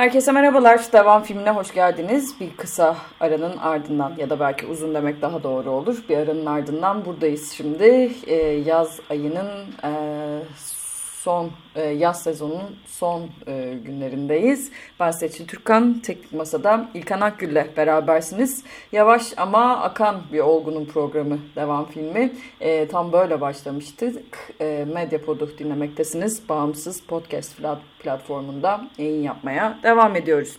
Herkese merhabalar. Devam filmine hoş geldiniz. Bir kısa aranın ardından ya da belki uzun demek daha doğru olur. Bir aranın ardından buradayız şimdi. Ee, yaz ayının e, son e, yaz sezonunun son e, günlerindeyiz. Ben Seçil Türkan, Teknik Masa'da İlkan Akgül'le berabersiniz. Yavaş ama akan bir olgunun programı devam filmi. E, tam böyle başlamıştık. E, Medyapod'u dinlemektesiniz. Bağımsız podcast platformunda yayın yapmaya devam ediyoruz.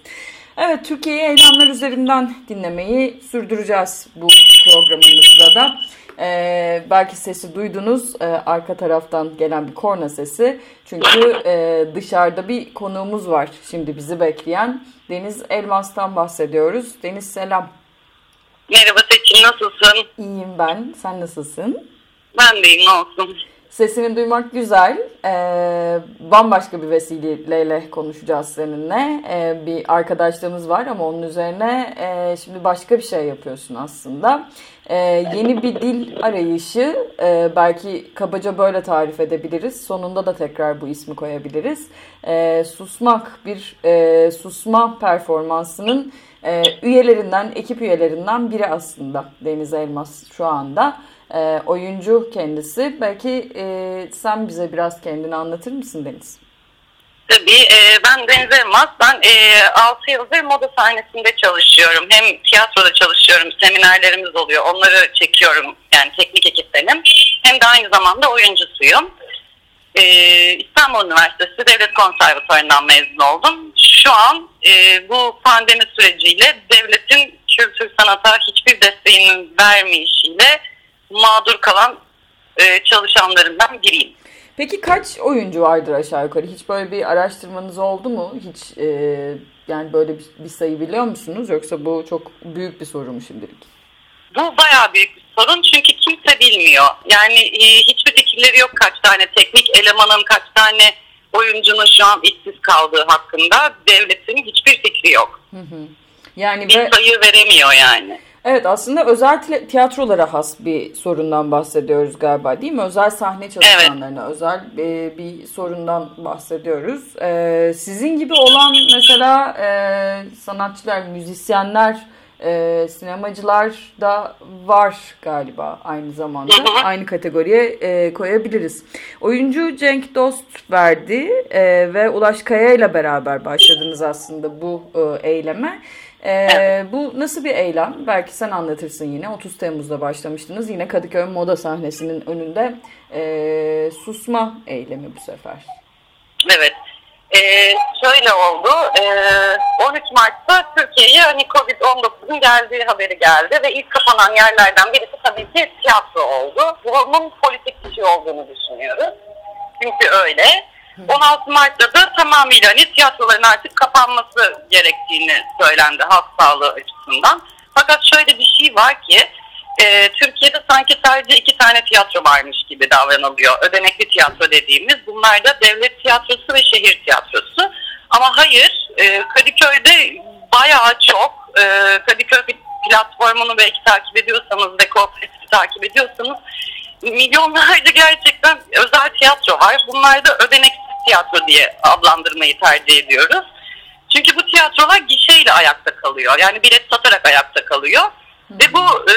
Evet, Türkiye'yi eylemler üzerinden dinlemeyi sürdüreceğiz bu programımızda da. Ee, belki sesi duydunuz ee, arka taraftan gelen bir korna sesi. Çünkü e, dışarıda bir konuğumuz var şimdi bizi bekleyen. Deniz Elmas'tan bahsediyoruz. Deniz selam. Merhaba Seçin nasılsın? İyiyim ben. Sen nasılsın? Ben de iyiyim ne olsun. Sesini duymak güzel. Ee, bambaşka bir vesileyle konuşacağız seninle. Ee, bir arkadaşlığımız var ama onun üzerine e, şimdi başka bir şey yapıyorsun aslında. Ee, yeni bir dil arayışı e, belki kabaca böyle tarif edebiliriz. Sonunda da tekrar bu ismi koyabiliriz. Ee, susmak bir e, susma performansının e, üyelerinden, ekip üyelerinden biri aslında Deniz Elmas şu anda e, oyuncu kendisi. Belki e, sen bize biraz kendini anlatır mısın Deniz? Tabii. E, ben Deniz Elmas. Ben e, 6 yıldır moda sahnesinde çalışıyorum. Hem tiyatroda çalışıyorum, seminerlerimiz oluyor. Onları çekiyorum. Yani teknik ekip benim. Hem de aynı zamanda oyuncusuyum. E, İstanbul Üniversitesi Devlet Konservatuarı'ndan mezun oldum. Şu an e, bu pandemi süreciyle devletin kültür sanata hiçbir desteğini vermeyişiyle mağdur kalan e, çalışanlarından biriyim. Peki kaç oyuncu vardır aşağı yukarı? Hiç böyle bir araştırmanız oldu mu? Hiç e, yani böyle bir, bir sayı biliyor musunuz? Yoksa bu çok büyük bir sorun mu şimdilik? Bu bayağı büyük bir sorun çünkü kimse bilmiyor. Yani e, hiçbir fikirleri yok kaç tane teknik elemanın, kaç tane oyuncunun şu an işsiz kaldığı hakkında devletin hiçbir fikri yok. Hı hı. Yani bir ve... sayı veremiyor yani. Evet aslında özel tiyatrolara has bir sorundan bahsediyoruz galiba değil mi? Özel sahne çalışanlarına evet. özel bir, bir sorundan bahsediyoruz. Ee, sizin gibi olan mesela e, sanatçılar, müzisyenler, e, sinemacılar da var galiba aynı zamanda. Aynı kategoriye e, koyabiliriz. Oyuncu Cenk Dost verdi e, ve Ulaş Kaya ile beraber başladınız aslında bu e, eyleme. Ee, evet. Bu nasıl bir eylem? Belki sen anlatırsın yine. 30 Temmuz'da başlamıştınız. Yine Kadıköy moda sahnesinin önünde e, susma eylemi bu sefer. Evet. Ee, şöyle oldu. Ee, 13 Mart'ta Türkiye'ye hani Covid-19'un geldiği haberi geldi ve ilk kapanan yerlerden birisi tabii ki tiyatro oldu. Bunun politik bir şey olduğunu düşünüyoruz. Çünkü öyle. 16 Mart'ta da tamamıyla hani tiyatroların artık kapanması gerektiğini söylendi halk sağlığı açısından. Fakat şöyle bir şey var ki e, Türkiye'de sanki sadece iki tane tiyatro varmış gibi davranılıyor. Ödenekli tiyatro dediğimiz bunlar da devlet tiyatrosu ve şehir tiyatrosu. Ama hayır e, Kadıköy'de bayağı çok e, Kadıköy platformunu belki takip ediyorsanız kooperatifi takip ediyorsanız milyonlarca gerçekten özel tiyatro var. Bunlar da ödeneksiz tiyatro diye adlandırmayı tercih ediyoruz. Çünkü bu tiyatrolar gişeyle ayakta kalıyor. Yani bilet satarak ayakta kalıyor. Hı. Ve bu e,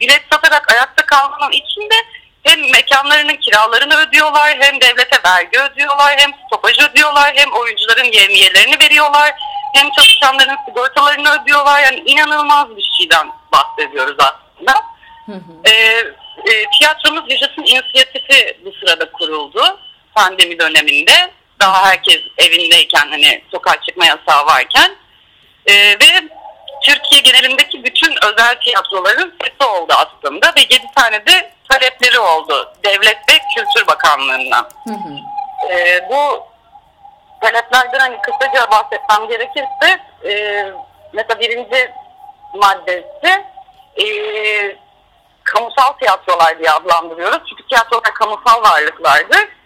bilet satarak ayakta kalmanın içinde hem mekanlarının kiralarını ödüyorlar, hem devlete vergi ödüyorlar, hem stopaj ödüyorlar, hem oyuncuların yevmiyelerini veriyorlar, hem çalışanların sigortalarını ödüyorlar. Yani inanılmaz bir şeyden bahsediyoruz aslında. Hı hı. E, e, tiyatromuz Yaşasın İnisiyatifi bu sırada kuruldu pandemi döneminde. Daha herkes evindeyken hani sokağa çıkma yasağı varken. E, ve Türkiye genelindeki bütün özel tiyatroların sesi oldu aslında ve 7 tane de talepleri oldu Devlet ve Kültür Bakanlığı'ndan. Hı hı. E, bu taleplerden hani kısaca bahsetmem gerekirse e, mesela birinci maddesi e, kamusal tiyatrolar diye adlandırıyoruz. Çünkü tiyatrolar kamusal varlıklardır.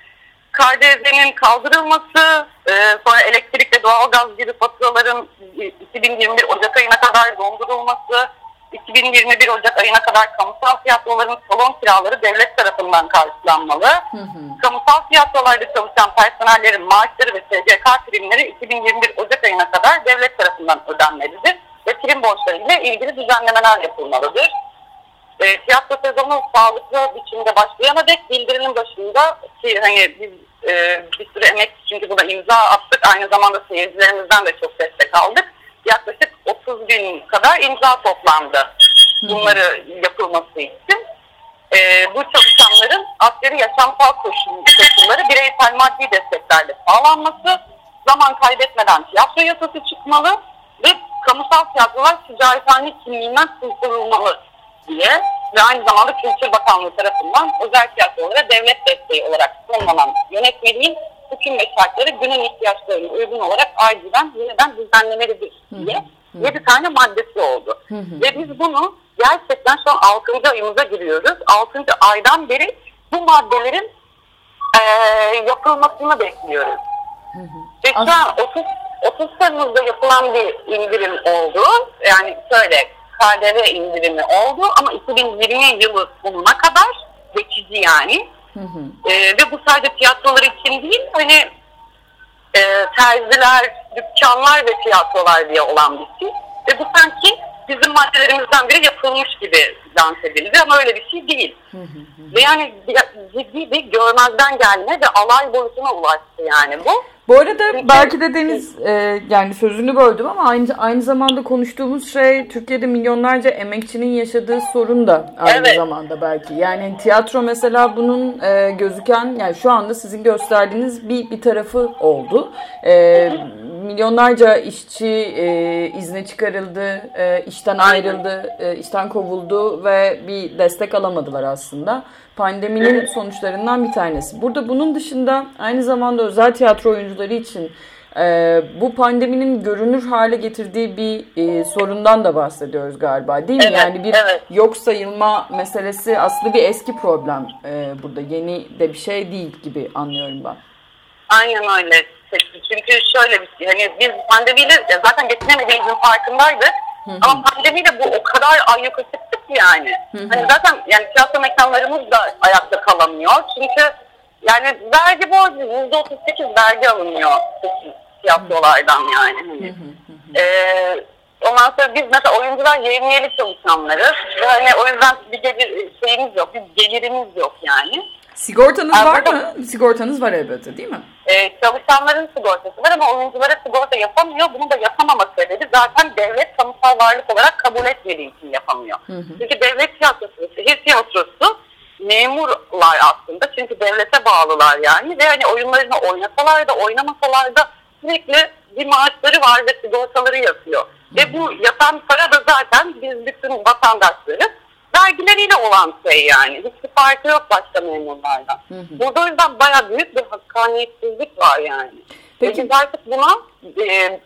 KDV'nin kaldırılması, e, sonra elektrik ve doğalgaz gibi faturaların 2021 Ocak ayına kadar dondurulması, 2021 Ocak ayına kadar kamusal tiyatroların salon kiraları devlet tarafından karşılanmalı. Hı hı. Kamusal tiyatrolarda çalışan personellerin maaşları ve SGK primleri primleri 2021 Ocak ayına kadar devlet tarafından ödenmelidir ve prim borçları ile ilgili düzenlemeler yapılmalıdır. E, tiyatro sezonu sağlıklı biçimde başlayana dek bildirinin başında ki hani biz e, bir sürü emek çünkü buna imza attık. Aynı zamanda seyircilerimizden de çok destek aldık. Yaklaşık 30 bin kadar imza toplandı bunları yapılması için. E, bu çalışanların askeri yaşamsal koşulları bireysel maddi desteklerle sağlanması, zaman kaybetmeden tiyatro yasası çıkmalı ve kamusal tiyatrolar ticarethane kimliğinden kurtulmalı diye ve aynı zamanda Kültür Bakanlığı tarafından özel tiyatrolara devlet desteği olarak sunulanan yönetmeliğin hüküm ve şartları günün ihtiyaçlarına uygun olarak acilen yeniden düzenlemelidir diye bir tane maddesi oldu. Hı hı. Ve biz bunu gerçekten şu an 6. ayımıza giriyoruz. 6. aydan beri bu maddelerin e, yapılmasını bekliyoruz. Hı hı. Ve şu an 30, 30 Temmuz'da yapılan bir indirim oldu. Yani şöyle KDV indirimi oldu ama 2020 yılı sonuna kadar geçici yani. Hı hı. E, ve bu sadece tiyatrolar için değil hani e, terziler, dükkanlar ve tiyatrolar diye olan bir şey. Ve bu sanki bizim maddelerimizden biri yapılmış gibi lanse edildi ama öyle bir şey değil. Ve yani ciddi bir görmezden gelme ve alay boyutuna ulaştı yani bu. Bu arada belki de Deniz e, yani sözünü böldüm ama aynı aynı zamanda konuştuğumuz şey Türkiye'de milyonlarca emekçinin yaşadığı sorun da aynı evet. zamanda belki. Yani tiyatro mesela bunun e, gözüken yani şu anda sizin gösterdiğiniz bir bir tarafı oldu. E, milyonlarca işçi e, izne çıkarıldı, e, işten ayrıldı, e, işten kovuldu ve bir destek alamadılar aslında. Pandeminin sonuçlarından bir tanesi. Burada bunun dışında aynı zamanda özel tiyatro oyuncuları için e, bu pandeminin görünür hale getirdiği bir e, sorundan da bahsediyoruz galiba değil mi? Evet, yani bir evet. yok sayılma meselesi aslında bir eski problem e, burada. Yeni de bir şey değil gibi anlıyorum ben. Aynen öyle. Çünkü şöyle bir şey, hani biz pandemiyle zaten geçinemediğimizin farkındaydık. Hı hı. Ama pandemiyle bu o kadar ayyuka çıktık ki yani. Hı hı. Hani zaten yani tiyatro mekanlarımız da ayakta kalamıyor. Çünkü yani vergi borcu yüzde otuz sekiz vergi alınıyor tiyatrolardan yani. Hani. Ee, ondan sonra biz mesela oyuncular yevmiyeli çalışanlarız. Ve hani o yüzden bir gelir şeyimiz yok, bir gelirimiz yok yani. Sigortanız Aa, var mı? Sigortanız var elbette değil mi? E, çalışanların sigortası var ama oyunculara sigorta yapamıyor. Bunu da yapamama sebebi zaten devlet kamusal varlık olarak kabul etmediği için yapamıyor. Hı hı. Çünkü devlet tiyatrosu, şehir tiyatrosu memurlar aslında. Çünkü devlete bağlılar yani. Ve hani oyunlarını oynasalar da oynamasalar da sürekli bir maaşları var ve sigortaları yatıyor. Ve bu yatan para da zaten biz bütün vatandaşları vergileriyle olan şey yani. Hiçbir farkı yok başka memurlardan. Hı hı. Burada o yüzden baya büyük bir hakkaniyetsizlik var yani. Peki. Ve biz artık buna e,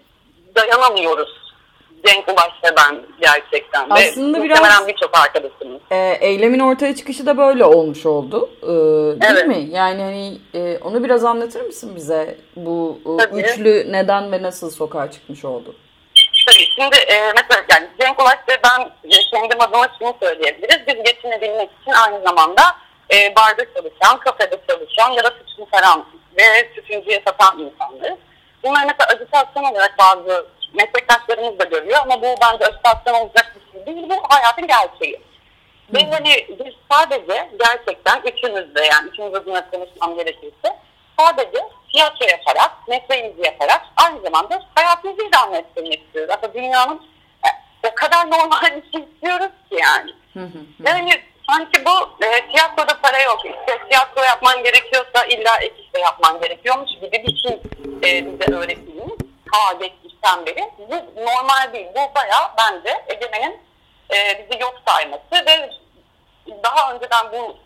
dayanamıyoruz. Cenk Ulaş ve ben gerçekten. Aslında Ve biraz birçok arkadaşımız. E, eylemin ortaya çıkışı da böyle olmuş oldu. E, değil evet. mi? Yani hani e, onu biraz anlatır mısın bize? Bu e, üçlü neden ve nasıl sokağa çıkmış oldu? Tabii şimdi e, mesela yani Cenk Ulaş ve ben kendim adıma şunu söyleyebiliriz. Biz geçinebilmek için aynı zamanda e, barda çalışan, kafede çalışan ya da sütünü saran ve sütüncüye satan insanlarız. Bunlar mesela ajitasyon olarak bazı meslektaşlarımız da görüyor ama bu bence ajitasyon olacak bir şey değil. Bu hayatın gerçeği. Ve hani biz sadece gerçekten üçümüz de yani üçümüz adına konuşmam gerekirse sadece tiyatro yaparak, mesleğimizi yaparak aynı zamanda hayatımızı idame ettirmek istiyoruz. Aslında dünyanın e, o kadar normal bir şey istiyoruz ki yani. yani sanki bu e, tiyatroda para yok. İşte tiyatro yapman gerekiyorsa illa ek işte yapman gerekiyormuş gibi bir şey e, bize öğretilmiş. Ha geçmişten beri. Bu normal değil. Bu bayağı bence Egemen'in e, bizi yok sayması ve daha önceden bu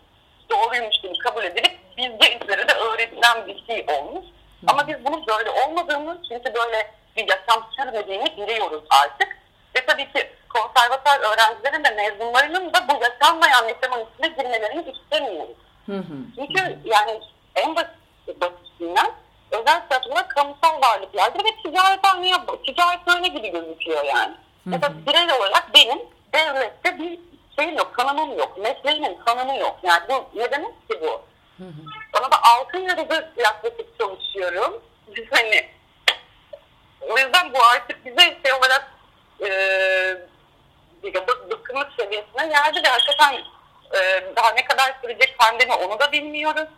doğruymuş gibi kabul edilip biz gençlere de öğretilen bir şey olmuş. Ama biz bunun böyle olmadığını çünkü böyle bir yaşam sürmediğini biliyoruz artık. Ve tabii ki konservatuar öğrencilerin de mezunlarının da bu yaşanmayan yaşamın içine girmelerini istemiyoruz. Çünkü yani en basit, basitinden özel tiyatrolar kamusal varlıklardır ve ticarethane, ticarethane gibi gözüküyor yani. Mesela birey olarak benim devlette bir şeyim yok, kanımım yok, mesleğimin kanımı yok. Yani bu ne demek ki bu? Hı hı. Bana da altın yıldır yaklaşık çalışıyorum. Biz hani bu artık bize şey olarak e, bıkkınlık seviyesine geldi ve hakikaten e, daha ne kadar sürecek pandemi onu da bilmiyoruz.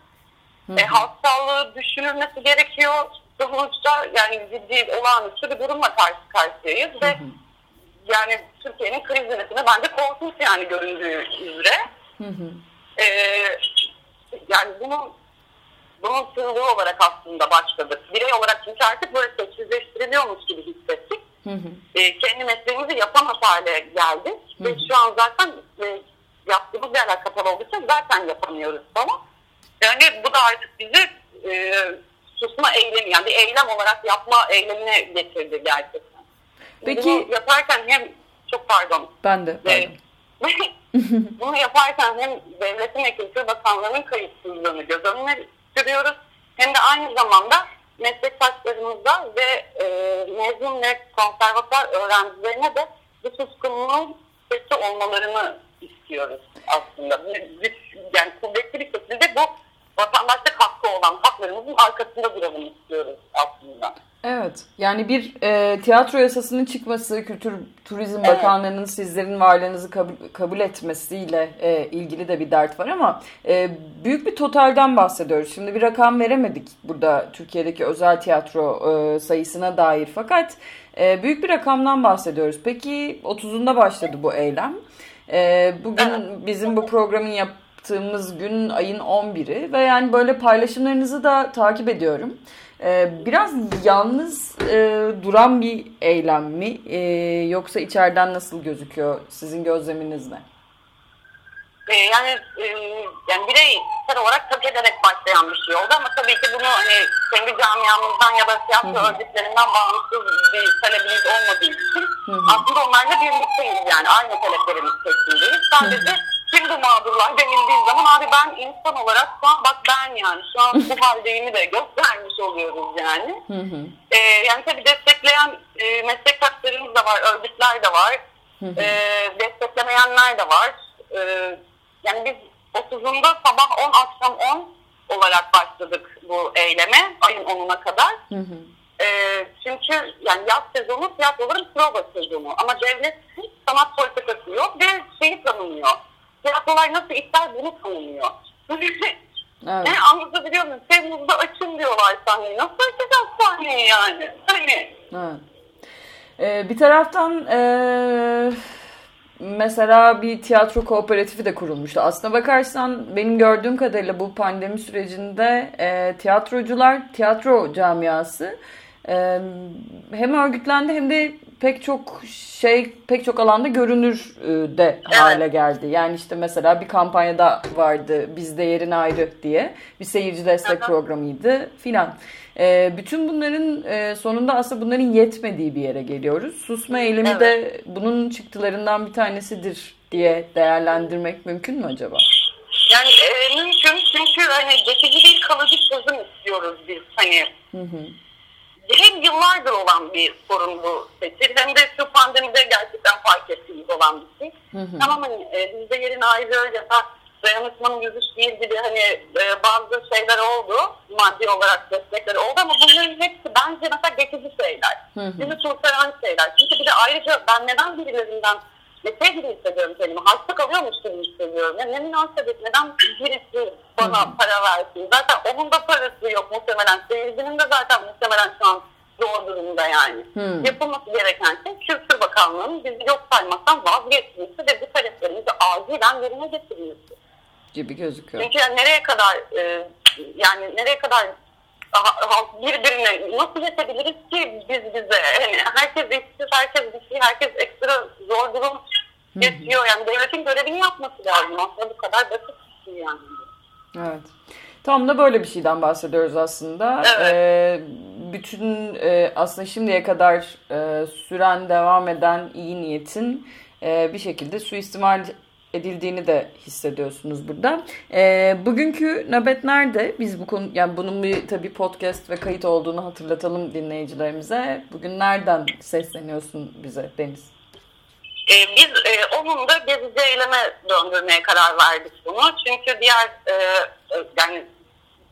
Hı hı. E, halk sağlığı düşünülmesi gerekiyor. Sonuçta yani ciddi olağanüstü bir durumla karşı karşıyayız ve yani Türkiye'nin kriz yönetimi bence korkunç yani göründüğü üzere. Hı hı. E, bunun sığlığı olarak aslında başladık. Birey olarak çünkü artık böyle sessizleştiriliyormuş gibi hissettik. Hı hı. E, kendi mesleğimizi yapamaz hale geldik. Hı hı. Ve şu an zaten e, yaptığımız yerler kapalı olduğu için zaten yapamıyoruz falan. Yani bu da artık bizi e, susma eylemi yani bir eylem olarak yapma eylemine getirdi gerçekten. Peki. Bunu yaparken hem çok pardon. Ben de. E, pardon. bunu yaparken hem devletin ve kültür bakanlığının kayıtsızlığını göz önüne sürüyoruz. Hem de aynı zamanda meslektaşlarımıza ve e, mezun ve konservatuar öğrencilerine de bu suskunluğun sesi olmalarını istiyoruz aslında. Yani kuvvetli bir şekilde bu vatandaşlık hakkı olan haklarımızın arkasında duralım istiyoruz aslında. Evet. Yani bir e, tiyatro yasasının çıkması, Kültür Turizm evet. Bakanlığı'nın sizlerin varlığınızı kabul, kabul etmesiyle e, ilgili de bir dert var ama e, büyük bir totalden bahsediyoruz. Şimdi bir rakam veremedik burada Türkiye'deki özel tiyatro e, sayısına dair fakat e, büyük bir rakamdan bahsediyoruz. Peki 30'unda başladı bu eylem. E, bugün bizim bu programın yaptığımız gün ayın 11'i ve yani böyle paylaşımlarınızı da takip ediyorum. Ee, biraz yalnız e, duran bir eylem mi? E, yoksa içeriden nasıl gözüküyor? Sizin gözleminiz ne? E, yani e, yani bireysel olarak hak ederek başlayan bir şey oldu ama tabii ki bunu hani kendi camiamızdan ya da tiyatro örgütlerinden bağımsız bir talebimiz olmadığı için hı hı. aslında onlarla birlikteyiz yani aynı taleplerimiz peşindeyiz. Sadece hı kim bu mağdurlar denildiği zaman abi ben insan olarak şu an bak ben yani şu an bu haldeyimi de göstermiş oluyoruz yani. Hı hı. Ee, yani tabii destekleyen e, meslektaşlarımız da var, örgütler de var. Hı hı. E, desteklemeyenler de var. E, yani biz 30'unda sabah 10 akşam 10 olarak başladık bu eyleme ayın 10'una kadar. Hı hı. E, çünkü yani yaz sezonu tiyatroların prova sezonu ama devlet hiç sanat politikası yok ve şeyi tanımıyor tiyatrolar nasıl iptal bunu tanımıyor. Evet. Ne anlatabiliyor muyum? Temmuz'da açın diyorlar sahneyi. Nasıl açacağız sahneyi yani? Hani. Evet. Ee, bir taraftan e, mesela bir tiyatro kooperatifi de kurulmuştu. Aslına bakarsan benim gördüğüm kadarıyla bu pandemi sürecinde e, tiyatrocular, tiyatro camiası e, hem örgütlendi hem de pek çok şey pek çok alanda görünür e, de hale geldi. Yani işte mesela bir kampanyada vardı bizde yerin ayrı diye bir seyirci destek programıydı filan. E, bütün bunların e, sonunda aslında bunların yetmediği bir yere geliyoruz. Susma eylemi evet. de bunun çıktılarından bir tanesidir diye değerlendirmek mümkün mü acaba? Yani e, mümkün çünkü hani geçici değil kalıcı çözüm istiyoruz biz hani. Hı hı hem yıllardır olan bir sorun bu seçil hem de şu pandemide gerçekten fark ettiğimiz olan bir şey. Hı hı. Tamam hani e, bizde yerin ayrı ya da dayanışmanın yüzüş değil gibi hani e, bazı şeyler oldu. Maddi olarak destekler oldu ama bunların hepsi bence mesela geçici şeyler. Hı hı. Bizi kurtaran şeyler. Çünkü bir de ayrıca ben neden birilerinden şey gibi hissediyorum kendimi. Hasta kalıyormuş gibi hissediyorum. Ya ne münasebet neden birisi bana para versin. Zaten onun da parası yok muhtemelen. Seyircinin de zaten muhtemelen şu an zor durumda yani. Hı. Yapılması gereken şey Kültür Bakanlığı'nın bizi yok saymaktan vazgeçmesi ve bu taleplerimizi acilen yerine getirilmesi. Gibi gözüküyor. Çünkü yani nereye kadar e, yani nereye kadar birbirine nasıl yetebiliriz ki biz bize? Yani herkes işsiz, herkes bir şey, herkes ekstra zor durum geçiyor. Yani görevini yapması lazım. Aslında bu kadar basit bir şey yani. Evet. Tam da böyle bir şeyden bahsediyoruz aslında. Evet. Ee, bütün e, aslında şimdiye kadar e, süren, devam eden iyi niyetin e, bir şekilde suistimal edildiğini de hissediyorsunuz burada. E, bugünkü nöbet nerede? Biz bu konu yani bunun bir tabii podcast ve kayıt olduğunu hatırlatalım dinleyicilerimize. Bugün nereden sesleniyorsun bize Deniz? E, biz e, onun da gezici eyleme döndürmeye karar verdik bunu. Çünkü diğer e, e yani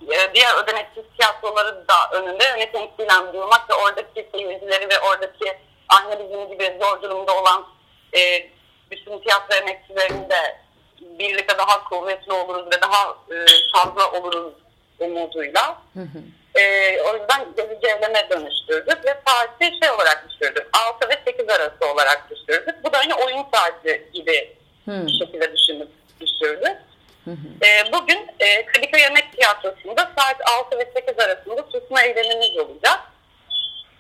e, diğer ödeneksiz tiyatroları da önünde öne temsilen durmak ve oradaki seyircileri ve oradaki aynı bizim gibi zor durumda olan e, bütün tiyatro emekçilerini de birlikte daha kuvvetli oluruz ve daha e, fazla oluruz umuduyla. Hı hı. E, o yüzden gezici eyleme dönüştürdük ve saati şey olarak düşürdük. 6 ve 8 arası olarak düşürdük. Bu da hani oyun saati gibi hı. bir şekilde düşünüp düşürdük. Hı hı. E, bugün e, Kadıköy Yemek Tiyatrosu'nda saat 6 ve 8 arasında susma eylemimiz olacak.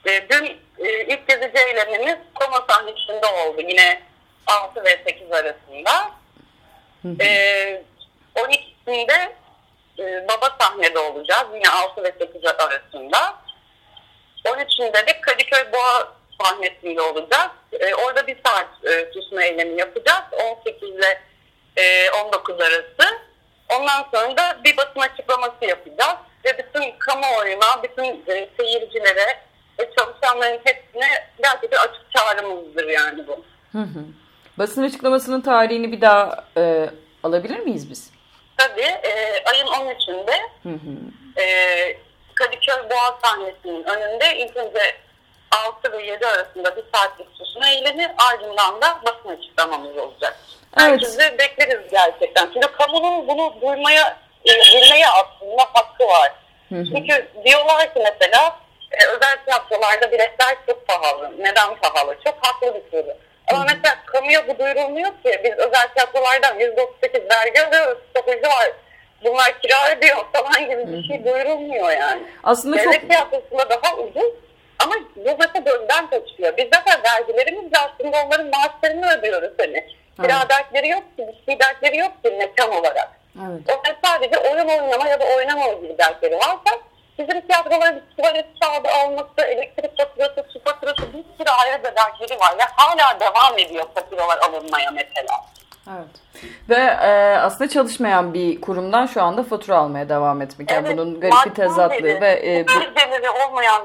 E, dün e, ilk gezici eylemimiz Koma sahnesinde oldu. Yine 6 ve 8 arasında. Hı hı. E, 12'sinde e, baba sahnede olacağız. Yine 6 ve 8 arasında. 13'ünde de Kadıköy Boğa sahnesinde olacağız. E, orada bir saat e, susma eylemi yapacağız. 18 ile e, 19 arası. Ondan sonra da bir basın açıklaması yapacağız. Ve bütün kamuoyuna, bütün e, seyircilere ve çalışanların hepsine gerçekten açık çağrımızdır yani bu. Hı hı. Basın açıklamasının tarihini bir daha e, alabilir miyiz biz? Tabii. E, ayın 13'ünde hı hı. E, Kadıköy Boğaz sahnesinin önünde ilk önce 6 ve 7 arasında bir saatlik susma eylemi ardından da basın açıklamamız olacak. Evet. Herkesi bekleriz gerçekten. Çünkü kamunun bunu duymaya, e, bilmeye aslında hakkı var. Hı hı. Çünkü diyorlar ki mesela e, özel tiyatrolarda biletler çok pahalı. Neden pahalı? Çok haklı bir soru. Ama mesela kamuya bu duyurulmuyor ki. Biz özel tiyatrolardan %38 vergi alıyoruz. Stopajı var. Bunlar kira ödüyor falan gibi bir şey duyurulmuyor yani. Aslında Devlet çok... tiyatrosunda daha ucuz. Ama bu mesela gözden kaçıyor. Biz zaten vergilerimizle aslında onların maaşlarını ödüyoruz hani. Kira evet. dertleri yok ki, bir şey dertleri yok ki mekan olarak. Evet. Onlar sadece oyun oynama ya da oynamama gibi dertleri varsa Bizim tiyatroların tuvalet kağıdı alması, elektrik faturası, su faturası bir sürü ayrı bedelleri var ve hala devam ediyor faturalar alınmaya mesela. Evet. Ve e, aslında çalışmayan bir kurumdan şu anda fatura almaya devam etmek. Yani evet, bunun garip bir tezatlığı ve e, bu olmayan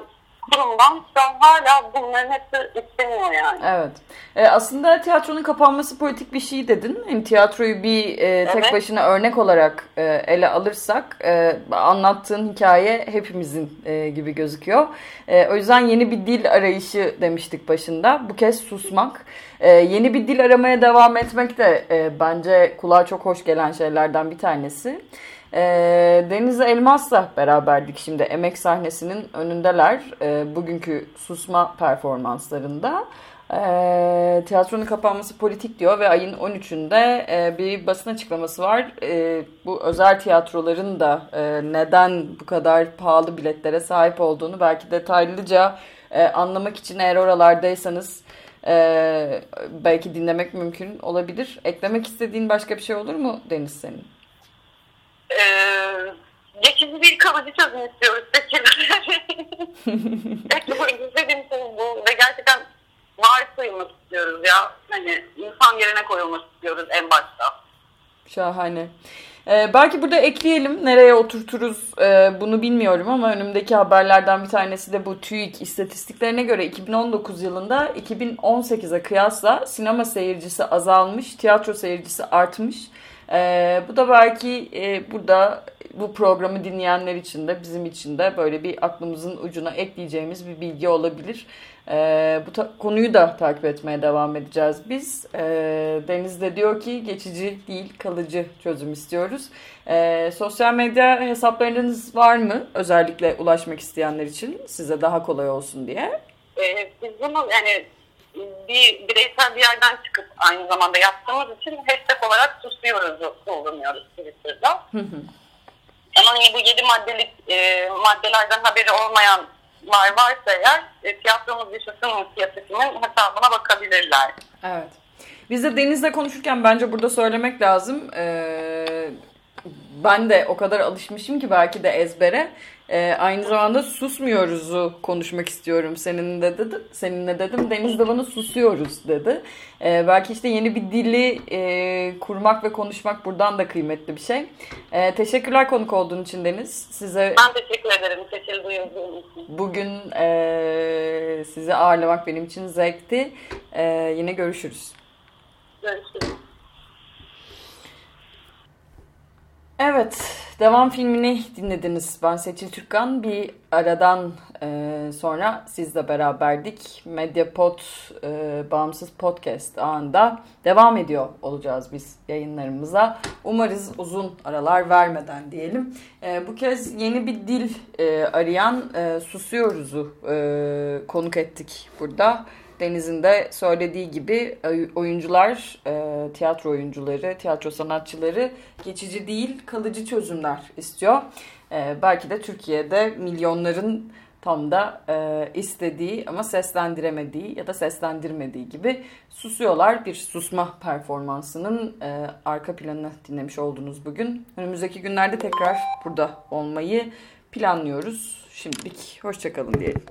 kurumdan şu an hala bunların hepsi isteniyor yani. Evet. E, aslında tiyatronun kapanması politik bir şey dedin. Yani tiyatroyu bir e, tek evet. başına örnek olarak e, ele alırsak e, anlattığın hikaye hepimizin e, gibi gözüküyor. E, o yüzden yeni bir dil arayışı demiştik başında. Bu kez susmak. E, yeni bir dil aramaya devam etmek de e, bence kulağa çok hoş gelen şeylerden bir tanesi. E, Deniz Elmas'la beraberdik şimdi emek sahnesinin önündeler e, bugünkü susma performanslarında. E, tiyatronun kapanması politik diyor ve ayın 13'ünde e, bir basın açıklaması var. E, bu özel tiyatroların da e, neden bu kadar pahalı biletlere sahip olduğunu belki detaylıca e, anlamak için eğer oralardaysanız e, belki dinlemek mümkün olabilir. Eklemek istediğin başka bir şey olur mu Deniz senin? E, geçici bir kalıcı çözüm istiyoruz seçimleri. İstediğim şey bu ve gerçekten marif koyulmak istiyoruz ya. Hani insan yerine koyulmak istiyoruz en başta. Şahane. Ee, belki burada ekleyelim. Nereye oturturuz e, bunu bilmiyorum ama önümdeki haberlerden bir tanesi de bu TÜİK istatistiklerine göre 2019 yılında 2018'e kıyasla sinema seyircisi azalmış, tiyatro seyircisi artmış. Ee, bu da belki e, burada bu programı dinleyenler için de bizim için de böyle bir aklımızın ucuna ekleyeceğimiz bir bilgi olabilir. Ee, bu ta- konuyu da takip etmeye devam edeceğiz biz. Ee, Deniz de diyor ki geçici değil kalıcı çözüm istiyoruz. Ee, sosyal medya hesaplarınız var mı? Özellikle ulaşmak isteyenler için size daha kolay olsun diye. Ee, biz yani bir bireysel bir yerden çıkıp aynı zamanda yaptığımız için hashtag olarak susuyoruz kullanıyoruz Twitter'da. Ama hani bu yedi maddelik e, maddelerden haberi olmayanlar varsa eğer e, tiyatromuz yaşasın inisiyatifinin hesabına bakabilirler. Evet. Biz de Deniz'le konuşurken bence burada söylemek lazım. Ee, ben de o kadar alışmışım ki belki de ezbere. E, aynı zamanda susmuyoruzu konuşmak istiyorum seninle dedi. Seninle dedim. Deniz de bana susuyoruz dedi. E, belki işte yeni bir dili e, kurmak ve konuşmak buradan da kıymetli bir şey. E, teşekkürler konuk olduğun için Deniz. Size Ben teşekkür ederim. Seçil duyulduğun için. Bugün e, sizi ağırlamak benim için zevkti. E, yine görüşürüz. Görüşürüz. Evet, devam filmini dinlediniz. Ben Seçil Türkkan. Bir aradan e, sonra sizle beraberdik. Medyapod e, Bağımsız Podcast ağında devam ediyor olacağız biz yayınlarımıza. Umarız uzun aralar vermeden diyelim. E, bu kez yeni bir dil e, arayan e, Susuyoruz'u e, konuk ettik burada. Deniz'in de söylediği gibi oyuncular, e, tiyatro oyuncuları, tiyatro sanatçıları geçici değil kalıcı çözümler istiyor. E, belki de Türkiye'de milyonların tam da e, istediği ama seslendiremediği ya da seslendirmediği gibi susuyorlar. Bir susma performansının arka planını dinlemiş oldunuz bugün. Önümüzdeki günlerde tekrar burada olmayı planlıyoruz. Şimdilik hoşçakalın diyelim.